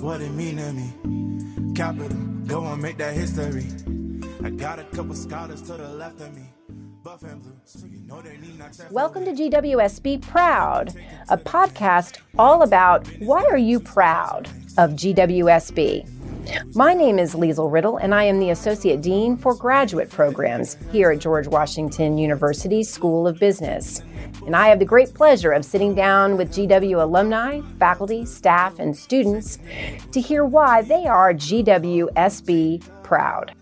what it mean to me. Capital, go and make that history. I got a couple scholars to the left of me. Welcome to GWSB Proud, a podcast all about why are you proud of GWSB. My name is Liesl Riddle, and I am the Associate Dean for Graduate Programs here at George Washington University School of Business. And I have the great pleasure of sitting down with GW alumni, faculty, staff, and students to hear why they are GWSB proud.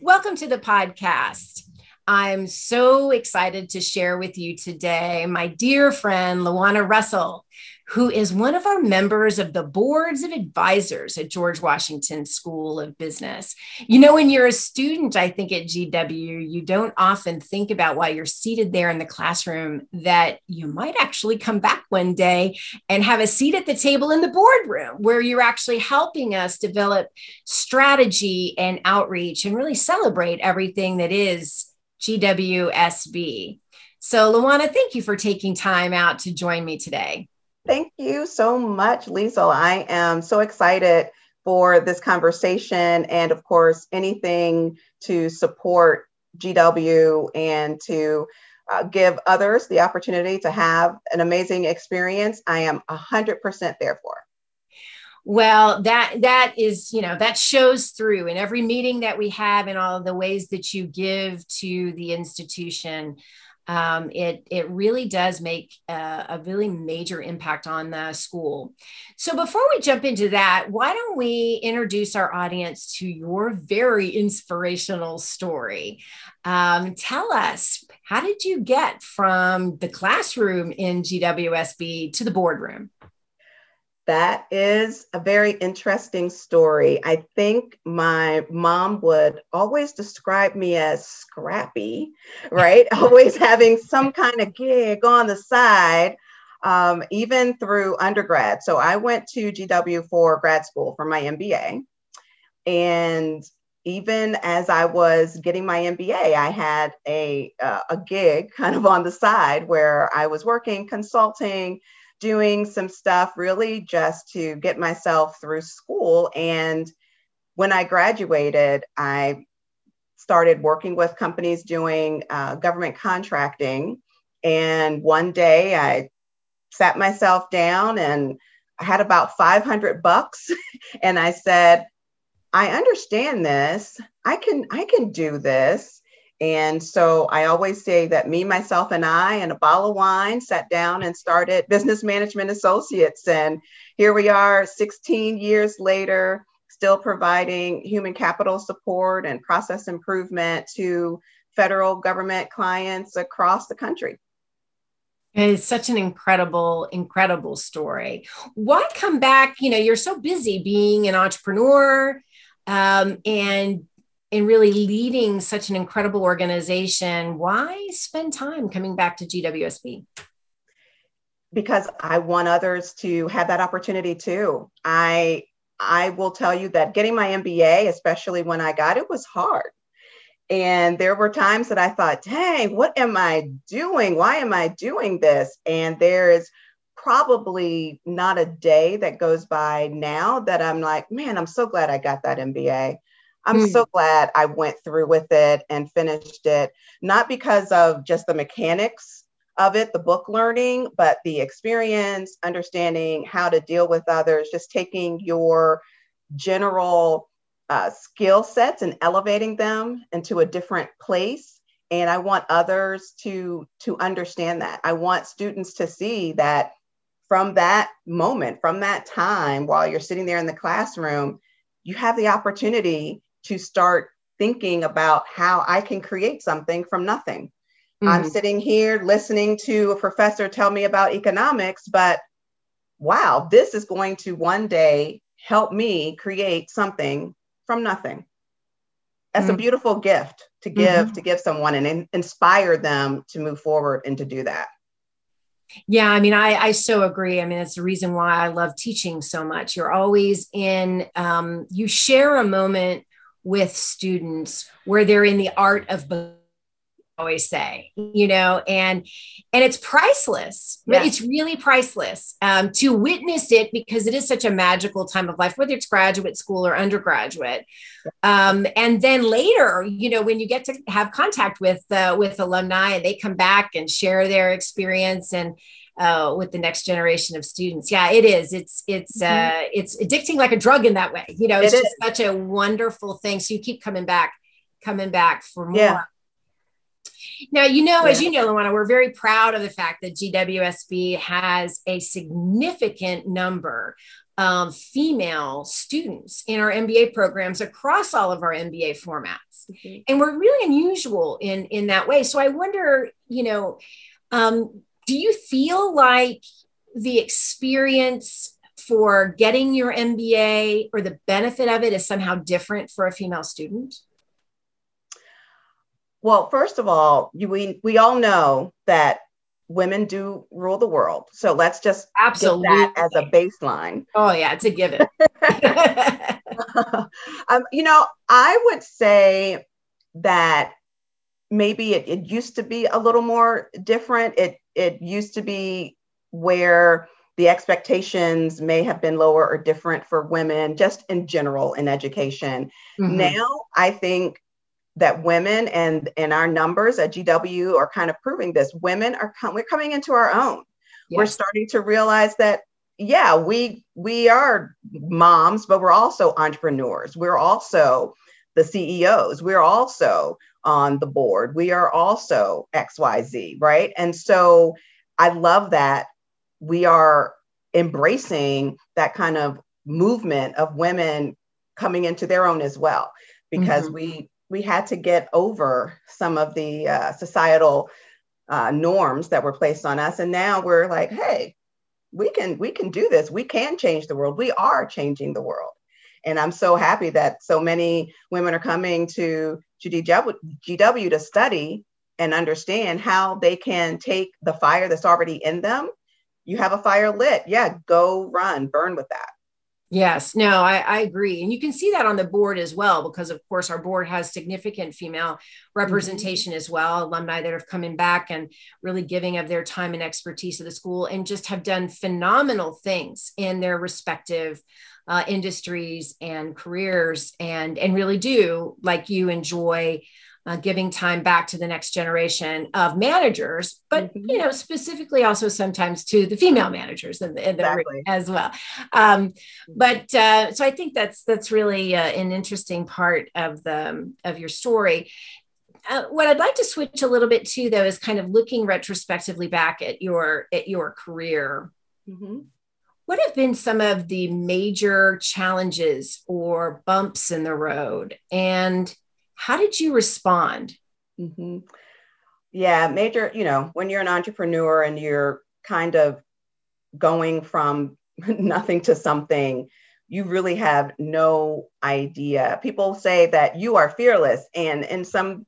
Welcome to the podcast. I'm so excited to share with you today my dear friend, Luana Russell, who is one of our members of the boards of advisors at George Washington School of Business. You know, when you're a student, I think at GW, you don't often think about while you're seated there in the classroom that you might actually come back one day and have a seat at the table in the boardroom where you're actually helping us develop strategy and outreach and really celebrate everything that is GWSB. So, Luana, thank you for taking time out to join me today. Thank you so much, Liesl. I am so excited for this conversation and, of course, anything to support GW and to uh, give others the opportunity to have an amazing experience. I am 100% there for well that that is you know that shows through in every meeting that we have and all the ways that you give to the institution um, it it really does make a, a, really major impact on the school. So before we jump into that, why don't we introduce our audience to your very inspirational story? Um, tell us how did you get from the classroom in GWSB to the boardroom? That is a very interesting story. I think my mom would always describe me as scrappy, right? always having some kind of gig on the side, um, even through undergrad. So I went to GW for grad school for my MBA. And even as I was getting my MBA, I had a, uh, a gig kind of on the side where I was working, consulting, doing some stuff really just to get myself through school. And when I graduated, I started working with companies doing uh, government contracting. And one day I sat myself down and I had about 500 bucks. and I said, I understand this. I can I can do this. And so I always say that me, myself, and I, and a bottle of wine, sat down and started Business Management Associates. And here we are 16 years later, still providing human capital support and process improvement to federal government clients across the country. It's such an incredible, incredible story. Why come back? You know, you're so busy being an entrepreneur um, and in really leading such an incredible organization, why spend time coming back to GWSB? Because I want others to have that opportunity too. I I will tell you that getting my MBA, especially when I got it, was hard. And there were times that I thought, dang, what am I doing? Why am I doing this? And there is probably not a day that goes by now that I'm like, man, I'm so glad I got that MBA. I'm mm. so glad I went through with it and finished it, not because of just the mechanics of it, the book learning, but the experience, understanding how to deal with others, just taking your general uh, skill sets and elevating them into a different place. And I want others to to understand that. I want students to see that from that moment, from that time, while you're sitting there in the classroom, you have the opportunity to start thinking about how I can create something from nothing. Mm-hmm. I'm sitting here listening to a professor tell me about economics, but wow, this is going to one day help me create something from nothing. That's mm-hmm. a beautiful gift to give mm-hmm. to give someone and in, inspire them to move forward and to do that. Yeah, I mean, I, I so agree. I mean, it's the reason why I love teaching so much. You're always in, um, you share a moment with students where they're in the art of always say you know and and it's priceless yeah. it's really priceless um, to witness it because it is such a magical time of life whether it's graduate school or undergraduate um, and then later you know when you get to have contact with uh, with alumni and they come back and share their experience and uh, with the next generation of students. Yeah, it is. It's it's mm-hmm. uh, it's addicting like a drug in that way. You know, it's it just is. such a wonderful thing. So you keep coming back, coming back for more. Yeah. Now, you know, yeah. as you know, Luana, we're very proud of the fact that GWSB has a significant number of female students in our MBA programs across all of our MBA formats. Mm-hmm. And we're really unusual in, in that way. So I wonder, you know, um, do you feel like the experience for getting your MBA or the benefit of it is somehow different for a female student? Well, first of all, you, we we all know that women do rule the world. So let's just absolutely that as a baseline. Oh yeah, it's a given. um, you know, I would say that maybe it, it used to be a little more different. It it used to be where the expectations may have been lower or different for women just in general in education. Mm-hmm. Now I think that women and and our numbers at GW are kind of proving this. Women are com- we're coming into our own. Yes. We're starting to realize that yeah, we we are moms, but we're also entrepreneurs. We're also the CEOs. We're also on the board. We are also XYZ, right? And so I love that we are embracing that kind of movement of women coming into their own as well because mm-hmm. we we had to get over some of the uh, societal uh, norms that were placed on us and now we're like hey we can we can do this we can change the world we are changing the world and i'm so happy that so many women are coming to GW, GW to study and understand how they can take the fire that's already in them. You have a fire lit. Yeah go run burn with that Yes, no, I, I, agree. And you can see that on the board as well, because of course our board has significant female mm-hmm. representation mm-hmm. as well, alumni that have coming back and really giving of their time and expertise to the school and just have done phenomenal things in their respective uh, industries and careers and and really do like you enjoy uh, giving time back to the next generation of managers, but mm-hmm. you know specifically also sometimes to the female managers and exactly. as well. Um, but uh, so I think that's that's really uh, an interesting part of the of your story. Uh, what I'd like to switch a little bit to though is kind of looking retrospectively back at your at your career. Mm-hmm. What have been some of the major challenges or bumps in the road? And how did you respond? Mm-hmm. Yeah, major, you know, when you're an entrepreneur and you're kind of going from nothing to something, you really have no idea. People say that you are fearless, and in some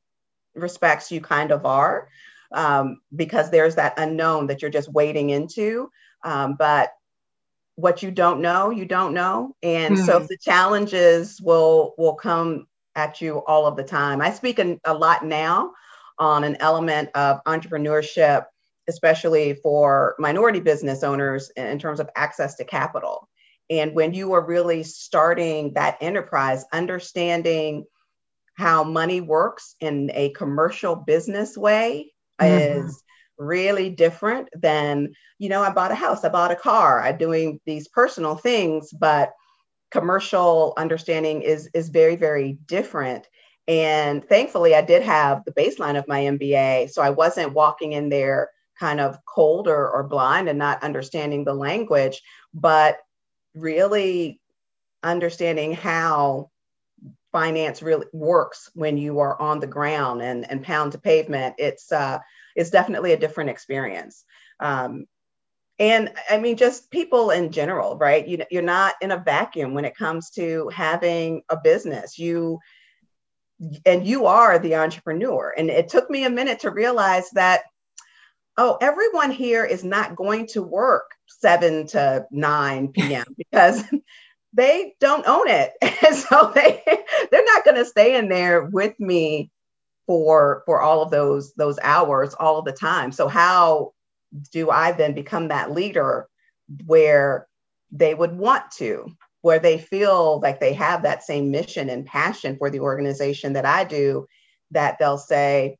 respects, you kind of are, um, because there's that unknown that you're just wading into. Um, but what you don't know, you don't know, and mm-hmm. so the challenges will will come at you all of the time. I speak a, a lot now on an element of entrepreneurship, especially for minority business owners in terms of access to capital. And when you are really starting that enterprise, understanding how money works in a commercial business way mm-hmm. is really different than, you know, I bought a house, I bought a car, I'm doing these personal things, but commercial understanding is is very very different. And thankfully i did have the baseline of my mba so i wasn't walking in there kind of cold or, or blind and not understanding the language but really understanding how finance really works when you are on the ground and, and pound to pavement it's uh, it's definitely a different experience. Um, and i mean just people in general right? You, you're not in a vacuum when it comes to having a business. You and you are the entrepreneur. And it took me a minute to realize that oh everyone here is not going to work 7 to 9 p.m because they don't own it. And so they they're not going to stay in there with me for for all of those those hours all of the time. So how do i then become that leader where they would want to where they feel like they have that same mission and passion for the organization that i do that they'll say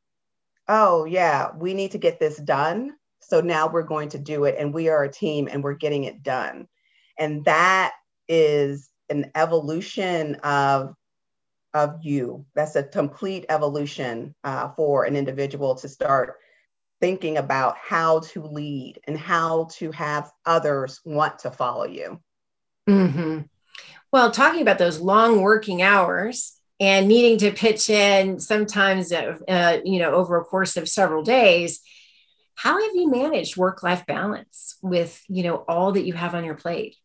oh yeah we need to get this done so now we're going to do it and we are a team and we're getting it done and that is an evolution of of you. That's a complete evolution uh, for an individual to start thinking about how to lead and how to have others want to follow you. Mm-hmm. Well, talking about those long working hours and needing to pitch in sometimes, uh, uh you know, over a course of several days, how have you managed work life balance with, you know, all that you have on your plate?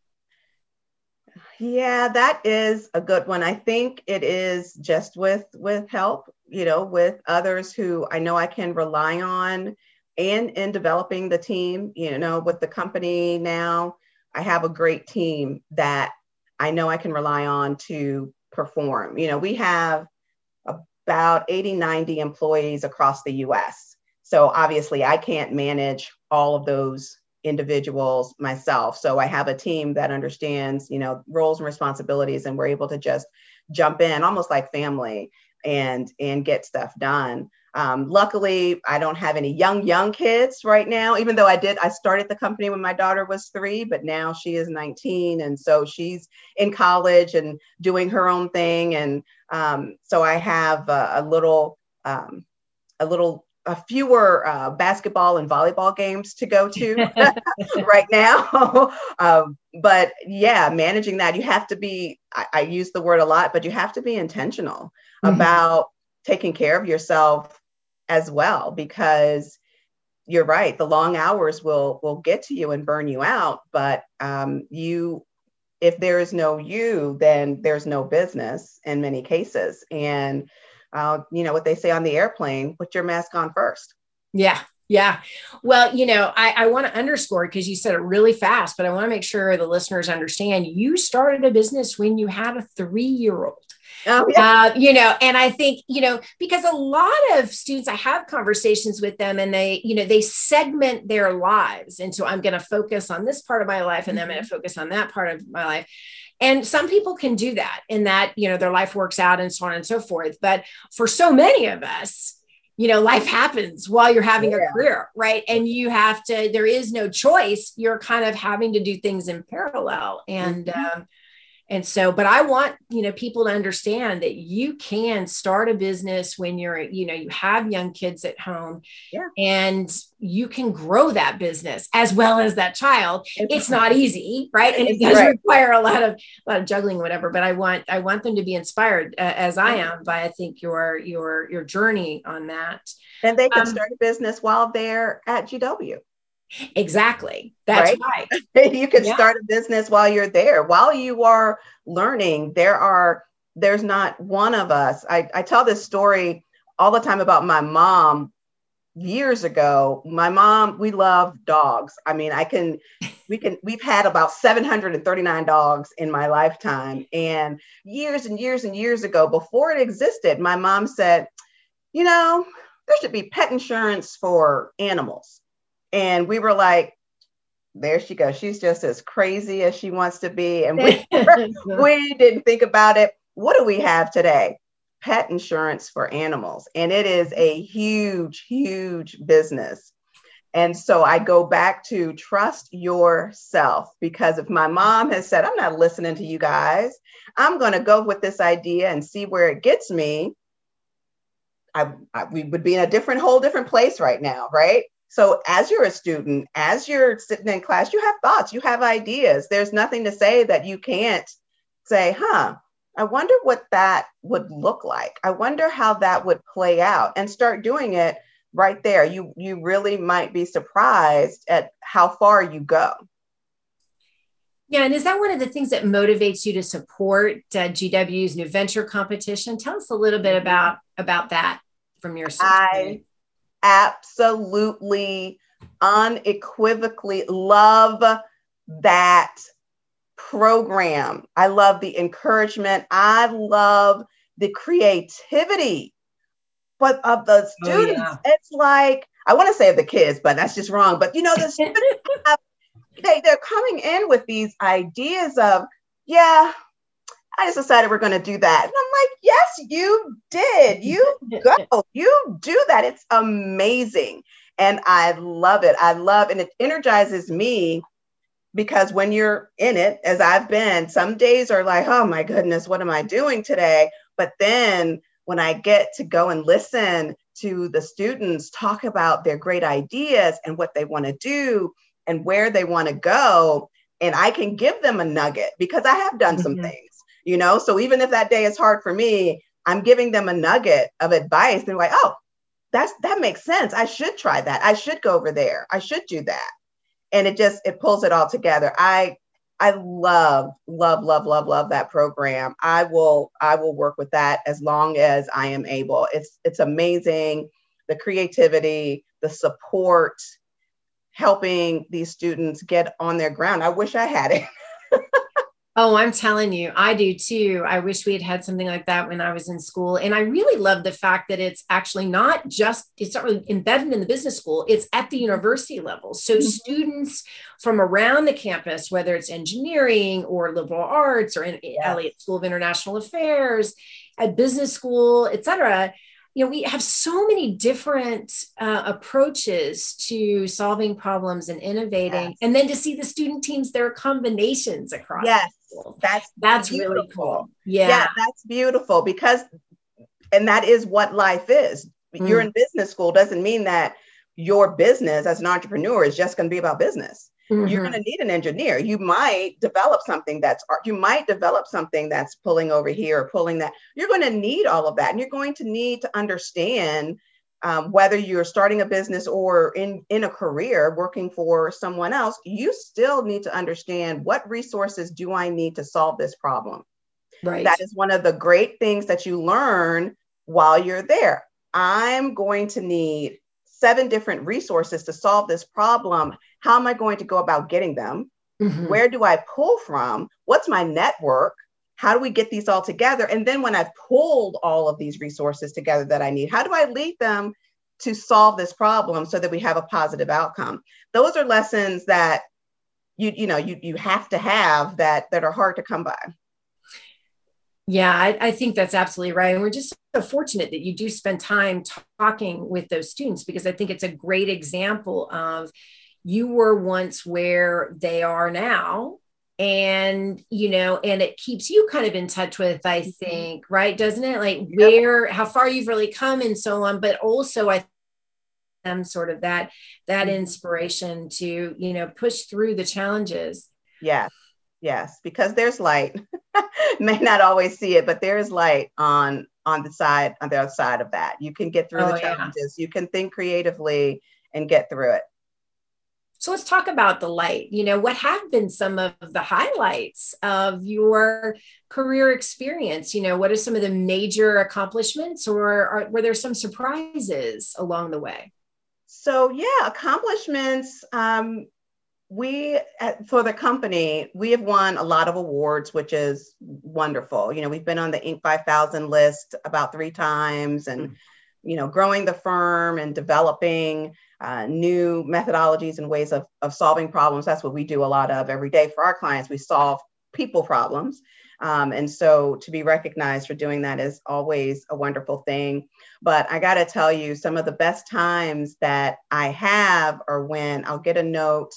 Yeah, that is a good one. I think it is just with with help, you know, with others who I know I can rely on and in developing the team, you know, with the company now, I have a great team that I know I can rely on to perform. You know, we have about 80, 90 employees across the US. So obviously I can't manage all of those individuals myself. So I have a team that understands, you know, roles and responsibilities, and we're able to just jump in almost like family and and get stuff done. Um, luckily, I don't have any young young kids right now. Even though I did, I started the company when my daughter was three, but now she is 19, and so she's in college and doing her own thing. And um, so I have a, a little um, a little a fewer uh, basketball and volleyball games to go to right now. um, but yeah, managing that, you have to be, I, I, use the word a lot, but you have to be intentional mm-hmm. about taking care of yourself as well, because you're right. The long hours will, will get to you and burn you out, but um, you, if there is no you, then there's no business in many cases. And uh, you know what they say on the airplane put your mask on first yeah yeah well you know i, I want to underscore because you said it really fast but i want to make sure the listeners understand you started a business when you had a three year old Oh, yeah. Uh, you know, and I think, you know, because a lot of students, I have conversations with them and they, you know, they segment their lives And so I'm going to focus on this part of my life and then I'm going to mm-hmm. focus on that part of my life. And some people can do that in that, you know, their life works out and so on and so forth. But for so many of us, you know, life happens while you're having yeah. a career, right? And you have to, there is no choice. You're kind of having to do things in parallel. And, mm-hmm. um, and so but i want you know people to understand that you can start a business when you're you know you have young kids at home yeah. and you can grow that business as well as that child. It's not easy right? And it does right. require a lot of a lot of juggling whatever but i want i want them to be inspired uh, as i am by i think your your your journey on that. And they can um, start a business while they're at gw Exactly. That's right. right. you can yeah. start a business while you're there. While you are learning, there are there's not one of us. I, I tell this story all the time about my mom years ago. My mom, we love dogs. I mean, I can we can we've had about 739 dogs in my lifetime. And years and years and years ago, before it existed, my mom said, you know, there should be pet insurance for animals and we were like, there she goes. She's just as crazy as she wants to be. And we, we didn't think about it. What do we have today? Pet insurance for animals. And it is a huge, huge business. And so I go back to trust yourself because if my mom has said, I'm not listening to you guys, I'm going to go with this idea and see where it gets me. I, I, we would be in a different, whole different place right now, right? So, as you're a student, as you're sitting in class, you have thoughts, you have ideas. There's nothing to say that you can't say, huh, I wonder what that would look like. I wonder how that would play out and start doing it right there. You, you really might be surprised at how far you go. Yeah, and is that one of the things that motivates you to support uh, GW's new venture competition? Tell us a little bit about about that from your side. I absolutely, unequivocally love that program. I love the encouragement. I love the creativity but of the students, oh, yeah. it's like I want to say of the kids, but that's just wrong. But you know, the students have, they they're coming in with these ideas of, yeah, I just decided we're going to do that. And I'm like, yes, you did. You go. You do that. It's amazing. And I love it. I love and it energizes me because when you're in it, as I've been, some days are like, oh my goodness, what am I doing today? But then when I get to go and listen to the students talk about their great ideas and what they want to do and where they want to go, and I can give them a nugget because I have done some mm-hmm. things, you know. So even if that day is hard for me, I'm giving them a nugget of advice. They're like, oh, that's that makes sense. I should try that. I should go over there. I should do that. And it just it pulls it all together. I I love, love, love, love, love that program. I will, I will work with that as long as I am able. It's, it's amazing. The creativity, the support, helping these students get on their ground. I wish I had it. Oh, I'm telling you, I do too. I wish we had had something like that when I was in school. And I really love the fact that it's actually not just, it's not really embedded in the business school, it's at the university level. So mm-hmm. students from around the campus, whether it's engineering or liberal arts or in. Elliott School of International Affairs, at business school, et cetera, you know we have so many different uh, approaches to solving problems and innovating yes. and then to see the student teams their combinations across yes that's that's beautiful. really cool yeah. yeah that's beautiful because and that is what life is mm. you're in business school doesn't mean that your business as an entrepreneur is just going to be about business Mm-hmm. You're going to need an engineer. You might develop something that's art. you might develop something that's pulling over here or pulling that. You're going to need all of that, and you're going to need to understand um, whether you're starting a business or in in a career working for someone else. You still need to understand what resources do I need to solve this problem. Right. That is one of the great things that you learn while you're there. I'm going to need seven different resources to solve this problem. How am I going to go about getting them? Mm-hmm. Where do I pull from? What's my network? How do we get these all together? And then when I've pulled all of these resources together that I need, how do I lead them to solve this problem so that we have a positive outcome? Those are lessons that you you know you you have to have that that are hard to come by. Yeah, I, I, think that's absolutely right. And we're just so fortunate that you do spend time talking with those students because I think it's a great example of you were once where they are now. And, you know, and it keeps you kind of in touch with, I mm-hmm. think, right? Doesn't it? Like where, how far you've really come and so on. But also, I them sort of that that mm-hmm. inspiration to you know push through the challenges yes yes because there's light may not always see it but there's light on on the side on the other side of that you can get through oh, the challenges yeah. you can think creatively and get through it so let's talk about the light. You know what have been some of the highlights of your career experience? You know what are some of the major accomplishments or are, were there some surprises along the way? So yeah accomplishments um, we at, for the company we have won a lot of awards which is wonderful. You know we've been on the inc 5000 list about three times and mm-hmm. You know growing the firm and developing uh, new methodologies and ways of, of solving problems. That's what we do a lot of every day for our clients. We solve people problems. Um, and so to be recognized for doing that is always a wonderful thing. But i got to tell you some of the best times that i have are when i'll get a note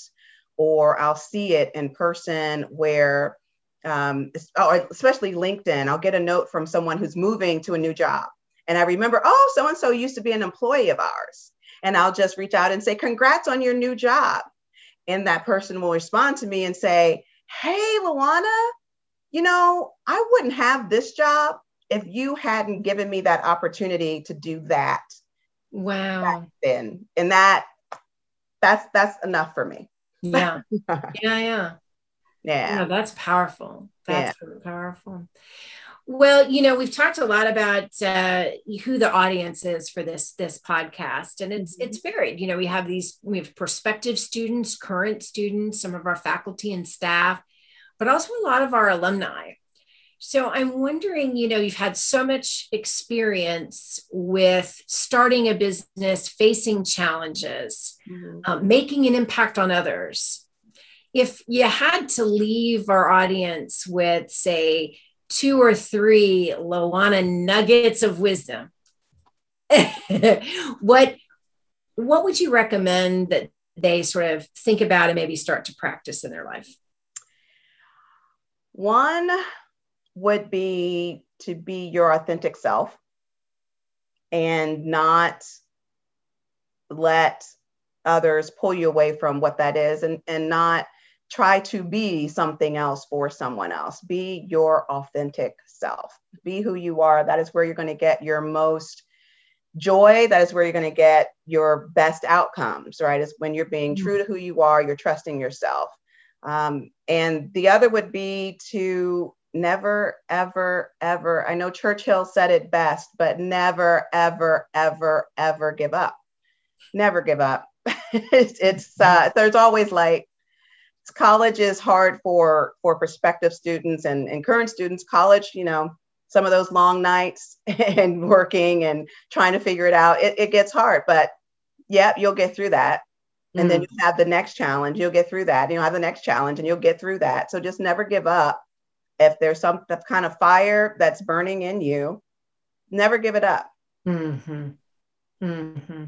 or I'll see it in person where, um, oh, especially LinkedIn, I'll get a note from someone who's moving to a new job. And I remember, oh, so and so used to be an employee of ours. And I'll just reach out and say, congrats on your new job. And that person will respond to me and say, hey, Luana, you know, I wouldn't have this job if you hadn't given me that opportunity to do that. Wow. Then, and that that's that's enough for me. Yeah. yeah. Yeah. Yeah. Yeah. That's powerful. That's yeah. powerful. Well, you know, we've talked a lot about uh, who the audience is for this this podcast, and it's mm-hmm. it's varied. You know, we have these we have prospective students, current students, some of our faculty and staff, but also a lot of our alumni. So I'm wondering, you know, you've had so much experience with starting a business, facing challenges, mm-hmm. um, making an impact on others. If you had to leave our audience with, say, two or three Lawana nuggets of wisdom, what what would you recommend that they sort of think about and maybe start to practice in their life? One would be to be your authentic self and not let others pull you away from what that is and, and not try to be something else for someone else. Be your authentic self. Be who you are. That is where you're going to get your most joy. That is where you're going to get your best outcomes, right? Is when you're being mm-hmm. true to who you are, you're trusting yourself. Um, and the other would be to never, ever, ever, I know Churchill said it best, but never, ever, ever, ever give up. Never give up. it's, it's uh, there's always light. College is hard for for prospective students and, and current students. College, you know, some of those long nights and working and trying to figure it out, it, it gets hard. But yeah, you'll get through that. And mm. then you have the next challenge, you'll get through that. You'll have the next challenge and you'll get through that. So just never give up if there's some kind of fire that's burning in you, never give it up. Mm-hmm. Mm-hmm.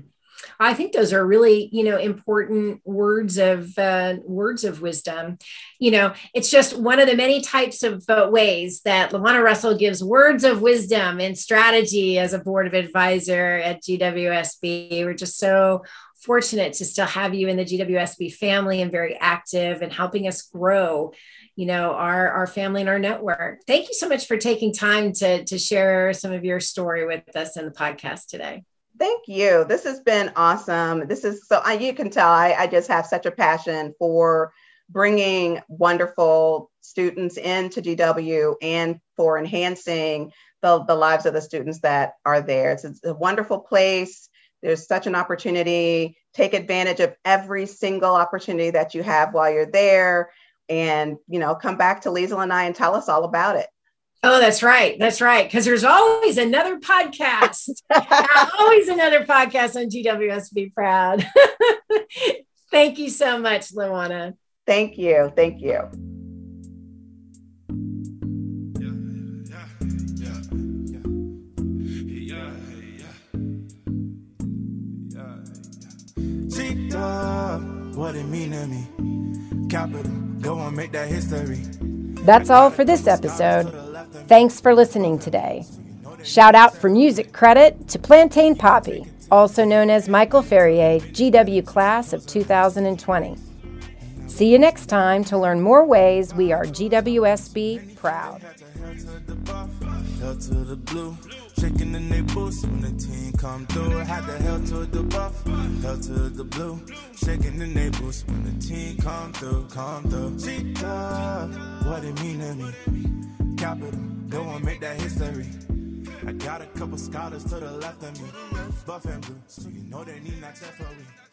I think those are really, you know, important words of uh, words of wisdom. You know, it's just one of the many types of uh, ways that Lawana Russell gives words of wisdom and strategy as a board of advisor at GWSB. We're just so fortunate to still have you in the GWSB family and very active and helping us grow you know our our family and our network thank you so much for taking time to to share some of your story with us in the podcast today thank you. This has been awesome. This is so you can tell I, I just have such a passion for bringing wonderful students into gw and for enhancing the, the lives of the students that are there. It's, it's a wonderful place. There's such an opportunity. Take advantage of every single opportunity that you have while you're there. And you know come back to Liesl and I and tell us all about it. Oh, that's right. That's right. Because there's always another podcast. always another podcast on GWSB Proud. Thank you so much, Lawana. Thank you. Thank you. what it mean to me. Capital Go and make that history. That's all for this episode. Thanks for listening today. Shout out for music credit to Plantain Poppy, also known as Michael Ferrier, GW class of 2020. See you next time to learn more ways we are GWSB proud. Shaking when the team come through. Had the hell to the buff, hell to the blue. Shaking when the team come through, come through. Cheetah, what it mean to me? Capital, go and make that history. I got a couple scholars to the left of me, buff and blue, so you know they need not for me.